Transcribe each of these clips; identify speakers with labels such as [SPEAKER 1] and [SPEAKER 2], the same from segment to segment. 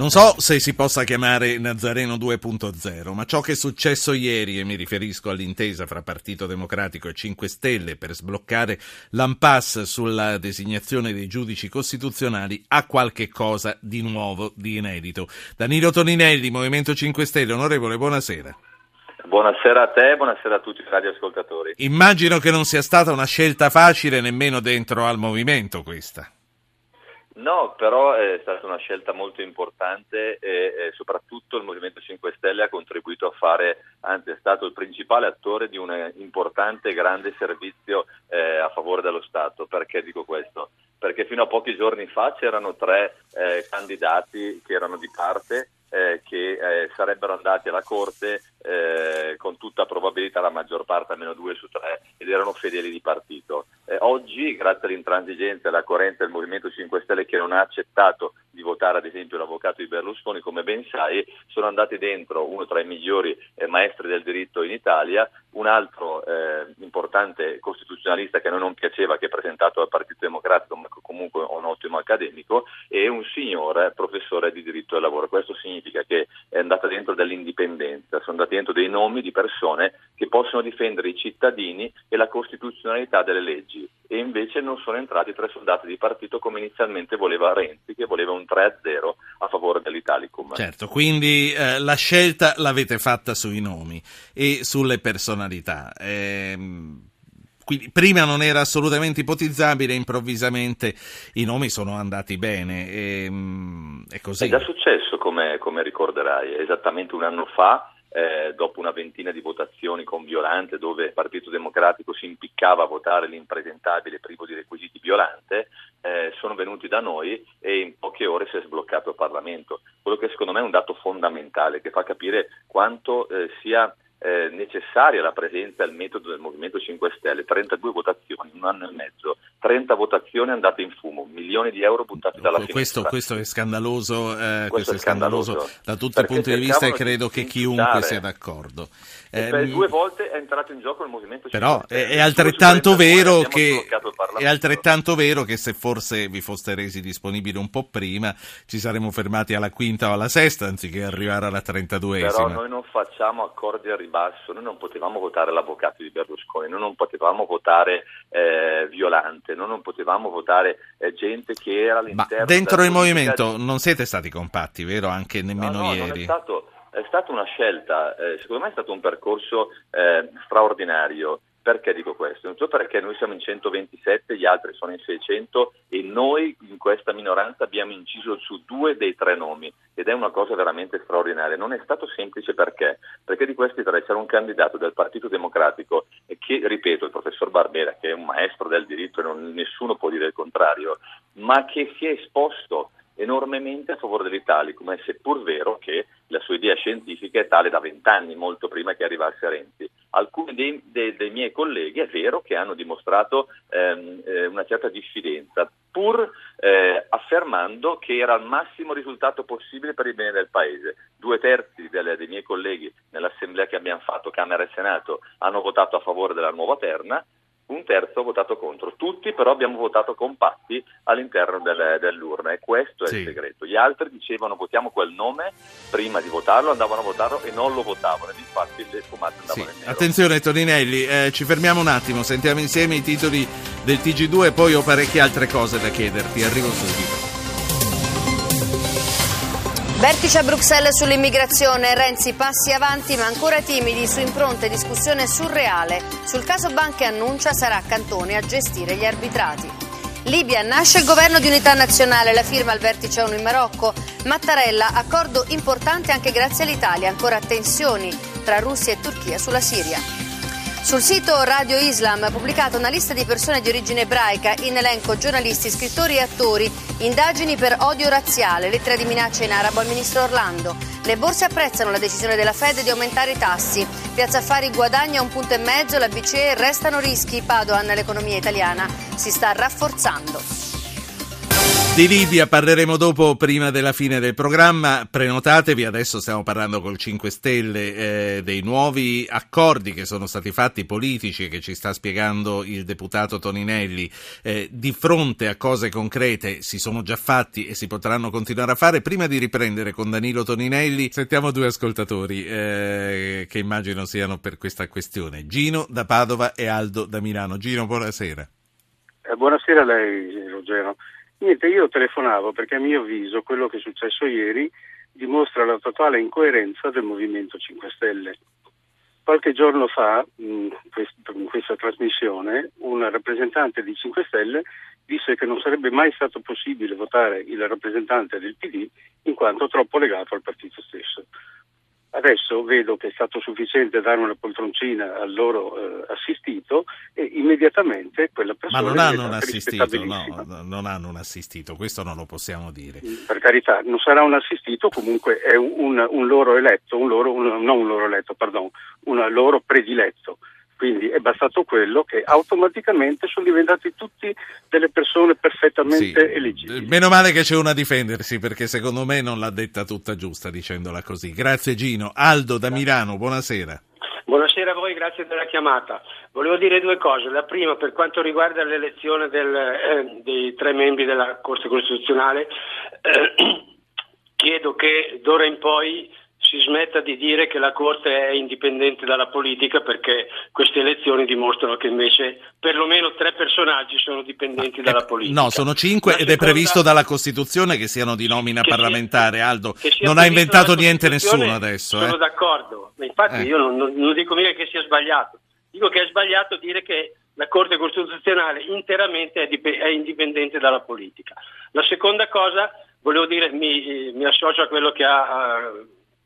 [SPEAKER 1] Non so se si possa chiamare Nazareno 2.0, ma ciò che è successo ieri, e mi riferisco all'intesa fra Partito Democratico e 5 Stelle per sbloccare l'impasse sulla designazione dei giudici costituzionali, ha qualche cosa di nuovo, di inedito. Danilo Toninelli, Movimento 5 Stelle, onorevole, buonasera.
[SPEAKER 2] Buonasera a te, buonasera a tutti i radioascoltatori.
[SPEAKER 1] Immagino che non sia stata una scelta facile nemmeno dentro al movimento questa.
[SPEAKER 2] No, però è stata una scelta molto importante e, e, soprattutto il Movimento 5 Stelle ha contribuito a fare, anzi è stato il principale attore di un importante e grande servizio eh, a favore dello Stato. Perché dico questo? Perché fino a pochi giorni fa c'erano tre eh, candidati che erano di parte eh, che eh, sarebbero andati alla Corte eh, con tutta probabilità la maggior parte, almeno due su tre, ed erano fedeli di partito. Eh, oggi, grazie all'intransigenza e alla coerenza del Movimento 5 Stelle che non ha accettato di votare ad esempio l'avvocato di Berlusconi, come ben sai, sono andati dentro uno tra i migliori eh, maestri del diritto in Italia, un altro eh, importante costituzionalista che a noi non piaceva, che è presentato dal Partito Democratico, ma comunque un ottimo accademico, e un signore professore di diritto del lavoro. Questo significa che è andata dentro dell'indipendenza, sono andati dentro dei nomi di persone che possono difendere i cittadini e la costituzionalità delle leggi e invece non sono entrati tre soldati di partito come inizialmente voleva Renzi, che voleva un 3-0 a favore dell'Italicum.
[SPEAKER 1] Certo, quindi eh, la scelta l'avete fatta sui nomi e sulle personalità. Ehm... Quindi prima non era assolutamente ipotizzabile, improvvisamente i nomi sono andati bene. E, ehm, è così.
[SPEAKER 2] È già successo, come, come ricorderai, esattamente un anno fa eh, dopo una ventina di votazioni con Violante, dove il Partito Democratico si impiccava a votare l'impresentabile privo di requisiti Violante, eh, sono venuti da noi e in poche ore si è sbloccato il Parlamento. Quello che secondo me è un dato fondamentale che fa capire quanto eh, sia eh, necessaria la presenza e il metodo del Movimento 5 Stelle, 32 votazioni, un anno e mezzo, 30 votazioni andate in milioni di euro buttati dalla
[SPEAKER 1] questo. Questo è scandaloso, eh, questo questo è scandaloso, scandaloso da tutti i punti di vista e credo che chiunque sia d'accordo.
[SPEAKER 2] Eh, due volte è entrato in gioco il Movimento 5
[SPEAKER 1] Però. È, è altrettanto vero che è altrettanto vero che se forse vi foste resi disponibili un po' prima ci saremmo fermati alla quinta o alla sesta anziché arrivare alla 32esima.
[SPEAKER 2] Però noi non facciamo accordi a ribasso, noi non potevamo votare l'avvocato di Berlusconi, noi non potevamo votare eh, Violante, noi non potevamo votare eh, gente che era all'interno...
[SPEAKER 1] Ma dentro il movimento non siete stati compatti, vero? Anche nemmeno
[SPEAKER 2] no, no,
[SPEAKER 1] ieri.
[SPEAKER 2] È stato è stata una scelta, eh, secondo me è stato un percorso eh, straordinario. Perché dico questo? Non so perché noi siamo in 127, gli altri sono in 600 e noi in questa minoranza abbiamo inciso su due dei tre nomi ed è una cosa veramente straordinaria. Non è stato semplice perché? Perché di questi tre c'era un candidato del Partito Democratico che, ripeto, il professor Barbera, che è un maestro del diritto e non, nessuno può dire il contrario, ma che si è esposto enormemente a favore dell'Italicum, è seppur vero che la sua idea scientifica è tale da vent'anni, molto prima che arrivasse a Renzi. Dei, dei, dei, miei colleghi è vero che hanno dimostrato ehm, eh, una certa diffidenza, pur eh, affermando che era il massimo risultato possibile per il bene del Paese. Due terzi delle, dei miei colleghi nell'assemblea che abbiamo fatto, Camera e Senato, hanno votato a favore della nuova terna, un terzo ha votato contro. Tutti però abbiamo votato compatti all'interno del, dell'urna e questo è sì. il segreto. Gli altri dicevano votiamo quel nome, prima di votarlo andavano a votarlo e non lo votavano infatti le sfumate andavano sì. in nero.
[SPEAKER 1] Attenzione Toninelli, eh, ci fermiamo un attimo, sentiamo insieme i titoli del TG2 e poi ho parecchie altre cose da chiederti. Arrivo subito.
[SPEAKER 3] Vertice a Bruxelles sull'immigrazione, Renzi passi avanti ma ancora timidi su impronte discussione surreale. Sul caso Banche annuncia sarà Cantone a gestire gli arbitrati. Libia nasce il governo di unità nazionale, la firma al vertice ONU in Marocco. Mattarella, accordo importante anche grazie all'Italia, ancora tensioni tra Russia e Turchia sulla Siria. Sul sito Radio Islam ha pubblicato una lista di persone di origine ebraica, in elenco giornalisti, scrittori e attori, indagini per odio razziale, lettera di minaccia in arabo al ministro Orlando. Le borse apprezzano la decisione della Fed di aumentare i tassi. Piazza Affari guadagna un punto e mezzo, la BCE restano rischi, Padoan l'economia italiana si sta rafforzando.
[SPEAKER 1] Di Libia parleremo dopo, prima della fine del programma. Prenotatevi, adesso stiamo parlando col 5 Stelle eh, dei nuovi accordi che sono stati fatti politici che ci sta spiegando il deputato Toninelli. Eh, di fronte a cose concrete si sono già fatti e si potranno continuare a fare. Prima di riprendere con Danilo Toninelli, sentiamo due ascoltatori eh, che immagino siano per questa questione. Gino da Padova e Aldo da Milano. Gino, buonasera.
[SPEAKER 4] Eh, buonasera a lei, Ruggero. Niente, io telefonavo perché a mio avviso quello che è successo ieri dimostra la totale incoerenza del Movimento 5 Stelle. Qualche giorno fa, in questa trasmissione, una rappresentante di 5 Stelle disse che non sarebbe mai stato possibile votare il rappresentante del PD in quanto troppo legato al partito. Adesso vedo che è stato sufficiente dare una poltroncina al loro eh, assistito e immediatamente quella persona...
[SPEAKER 1] Ma non hanno un assistito, no, non hanno un assistito, questo non lo possiamo dire.
[SPEAKER 4] Per carità, non sarà un assistito, comunque è un, un, un loro eletto, un loro, un, non un loro eletto, pardon, un loro prediletto. Quindi è bastato quello che automaticamente sono diventati tutti delle persone perfettamente sì. eleggibili.
[SPEAKER 1] Meno male che c'è una a difendersi perché secondo me non l'ha detta tutta giusta dicendola così. Grazie Gino. Aldo da Milano, buonasera.
[SPEAKER 5] Buonasera a voi, grazie della chiamata. Volevo dire due cose. La prima per quanto riguarda l'elezione del, eh, dei tre membri della Corte Costituzionale, eh, chiedo che d'ora in poi si smetta di dire che la Corte è indipendente dalla politica perché queste elezioni dimostrano che invece perlomeno tre personaggi sono dipendenti dalla politica.
[SPEAKER 1] No, sono cinque ed è previsto dalla Costituzione che siano di nomina parlamentare, sia, Aldo. Non ha inventato niente nessuno adesso.
[SPEAKER 5] Sono
[SPEAKER 1] eh.
[SPEAKER 5] d'accordo, infatti eh. io non, non, non dico mica che sia sbagliato, dico che è sbagliato dire che la Corte Costituzionale interamente è, dip- è indipendente dalla politica. La seconda cosa, volevo dire, mi, mi associo a quello che ha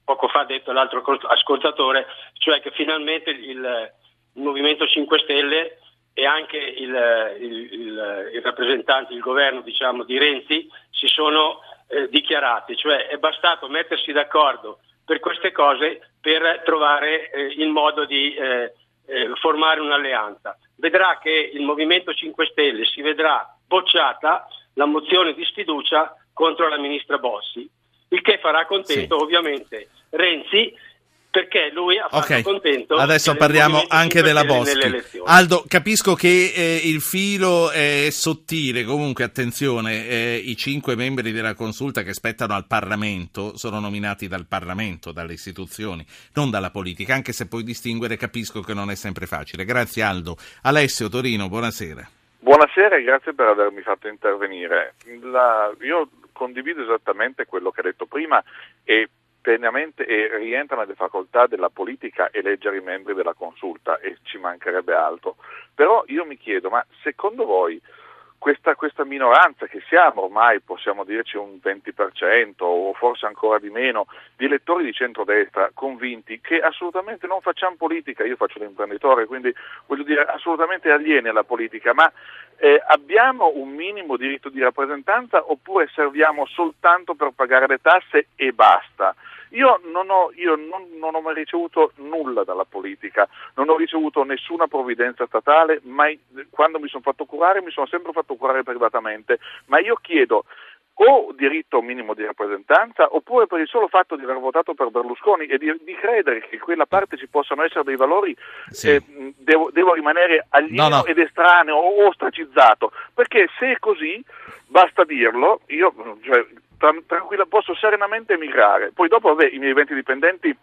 [SPEAKER 5] poco fa detto l'altro ascoltatore, cioè che finalmente il, il Movimento 5 Stelle e anche il, il, il, rappresentante, il governo diciamo, di Renzi si sono eh, dichiarati, cioè è bastato mettersi d'accordo per queste cose per trovare eh, il modo di eh, eh formare un'alleanza. Vedrà che il Movimento 5 Stelle si vedrà bocciata la mozione di sfiducia contro la ministra Bossi il che farà contento sì. ovviamente Renzi perché lui ha fatto
[SPEAKER 1] okay.
[SPEAKER 5] contento.
[SPEAKER 1] Adesso parliamo anche della Boschi. Aldo, capisco che eh, il filo è sottile, comunque attenzione, eh, i cinque membri della consulta che spettano al Parlamento sono nominati dal Parlamento, dalle istituzioni, non dalla politica, anche se puoi distinguere capisco che non è sempre facile. Grazie Aldo. Alessio Torino, buonasera.
[SPEAKER 6] Buonasera e grazie per avermi fatto intervenire. La, io condivido esattamente quello che ha detto prima e pienamente e rientra nelle facoltà della politica eleggere i membri della consulta e ci mancherebbe altro. Però io mi chiedo, ma secondo voi questa, questa, minoranza che siamo ormai, possiamo dirci un 20% o forse ancora di meno, di elettori di centrodestra convinti che assolutamente non facciamo politica, io faccio l'imprenditore, quindi voglio dire assolutamente alieni alla politica, ma eh, abbiamo un minimo diritto di rappresentanza oppure serviamo soltanto per pagare le tasse e basta? Io, non ho, io non, non ho, mai ricevuto nulla dalla politica, non ho ricevuto nessuna provvidenza statale, mai, quando mi sono fatto curare mi sono sempre fatto curare privatamente, ma io chiedo o diritto minimo di rappresentanza oppure per il solo fatto di aver votato per Berlusconi e di, di credere che in quella parte ci possano essere dei valori sì. eh, devo, devo, rimanere alieno no, no. ed estraneo o ostracizzato perché se è così basta dirlo io cioè, tranquilla, posso serenamente emigrare. Poi dopo, vabbè, i miei 20 dipendenti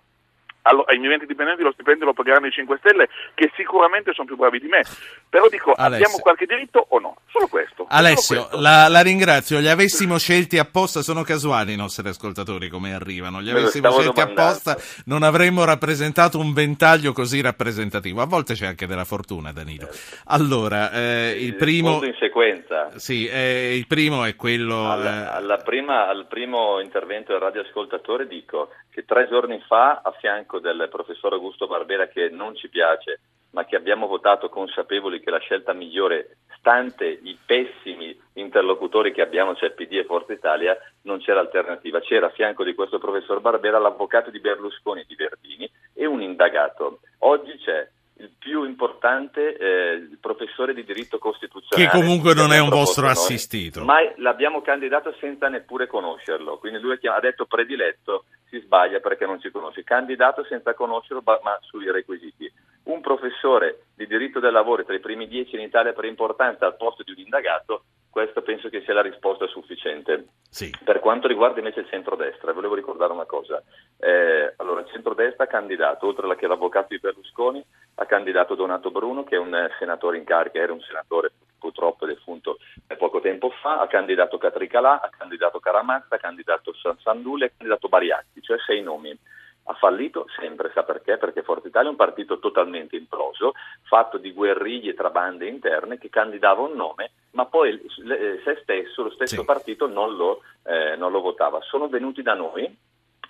[SPEAKER 6] allora, ai miei 20 dipendenti lo stipendio lo pagheranno i 5 Stelle, che sicuramente sono più bravi di me. Però dico, Alessio. abbiamo qualche diritto o no? Solo questo.
[SPEAKER 1] Alessio,
[SPEAKER 6] Solo questo.
[SPEAKER 1] La, la, ringrazio. Li avessimo scelti apposta, sono casuali i nostri ascoltatori come arrivano. Li avessimo scelti domandando. apposta, non avremmo rappresentato un ventaglio così rappresentativo. A volte c'è anche della fortuna, Danilo.
[SPEAKER 2] Certo.
[SPEAKER 1] Allora, eh, il primo.
[SPEAKER 2] in sequenza.
[SPEAKER 1] Sì, eh, il primo è quello.
[SPEAKER 2] Alla, eh... alla prima, al primo intervento del radioascoltatore dico che tre giorni fa a fianco del professor Augusto Barbera che non ci piace, ma che abbiamo votato consapevoli che la scelta migliore, stante i pessimi interlocutori che abbiamo, cioè PD e Forza Italia, non c'era alternativa. C'era a fianco di questo professor Barbera l'avvocato di Berlusconi di Verdini e un indagato. Oggi c'è il più importante eh, professore di diritto costituzionale.
[SPEAKER 1] Che comunque non è un vostro noi, assistito.
[SPEAKER 2] Ma l'abbiamo candidato senza neppure conoscerlo, quindi lui ha detto prediletto, si sbaglia perché non ci conosce. Candidato senza conoscerlo, ma sui requisiti. Un professore di diritto del lavoro tra i primi dieci in Italia per importanza al posto di un indagato questa penso che sia la risposta sufficiente.
[SPEAKER 1] Sì.
[SPEAKER 2] Per quanto riguarda invece il centrodestra, volevo ricordare una cosa. Eh, allora, il centrodestra ha candidato, oltre alla che l'avvocato di Berlusconi, ha candidato Donato Bruno, che è un senatore in carica, era un senatore purtroppo defunto poco tempo fa, ha candidato Catricalà, ha candidato Caramazza, ha candidato Sandulli, ha candidato Bariatti, cioè sei nomi ha fallito sempre, sa perché? Perché Forza Italia è un partito totalmente imploso, fatto di guerriglie tra bande interne che candidava un nome, ma poi eh, se stesso, lo stesso sì. partito non lo, eh, non lo votava. Sono venuti da noi,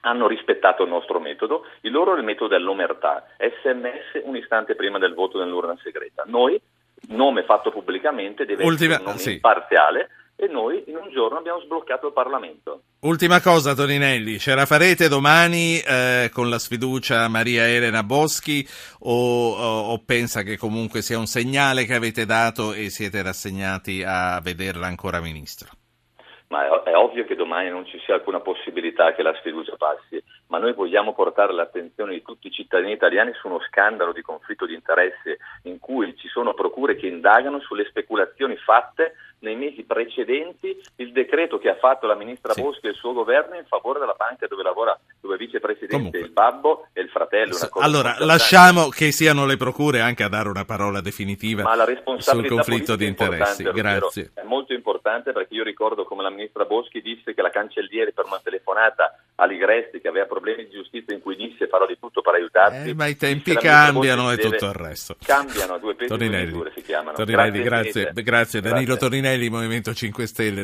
[SPEAKER 2] hanno rispettato il nostro metodo, il loro è il metodo dell'omertà, sms un istante prima del voto nell'urna segreta. Noi, nome fatto pubblicamente, deve Ultima, essere un nome sì. imparziale e noi in un giorno abbiamo sbloccato il Parlamento.
[SPEAKER 1] Ultima cosa Toninelli, ce la farete domani eh, con la sfiducia Maria Elena Boschi o, o, o, pensa che comunque sia un segnale che avete dato e siete rassegnati a vederla ancora ministro?
[SPEAKER 2] Ma è, è ovvio che domani non ci sia alcuna possibilità che la sfiducia passi, ma noi vogliamo portare l'attenzione di tutti i cittadini italiani su uno scandalo di conflitto di interesse in cui ci sono procure che indagano sulle speculazioni fatte nei mesi precedenti il decreto che ha fatto la ministra sì. Boschi e il suo governo in favore della banca dove lavora, dove vicepresidente Comunque. il babbo e il fratello.
[SPEAKER 1] allora, lasciamo che siano le procure anche a dare una parola definitiva sul conflitto di interessi. Grazie.
[SPEAKER 2] È molto importante perché io ricordo come la ministra Boschi disse che la cancelliere per una telefonata a Ligresti che aveva problemi di giustizia in cui disse farò di tutto per aiutarti.
[SPEAKER 1] Eh, ma i tempi cambiano e tutto il resto.
[SPEAKER 2] Cambiano, due pesi Torinelli. si chiamano.
[SPEAKER 1] Torinelli, grazie, grazie, grazie. Danilo Torinelli, Movimento 5 Stelle.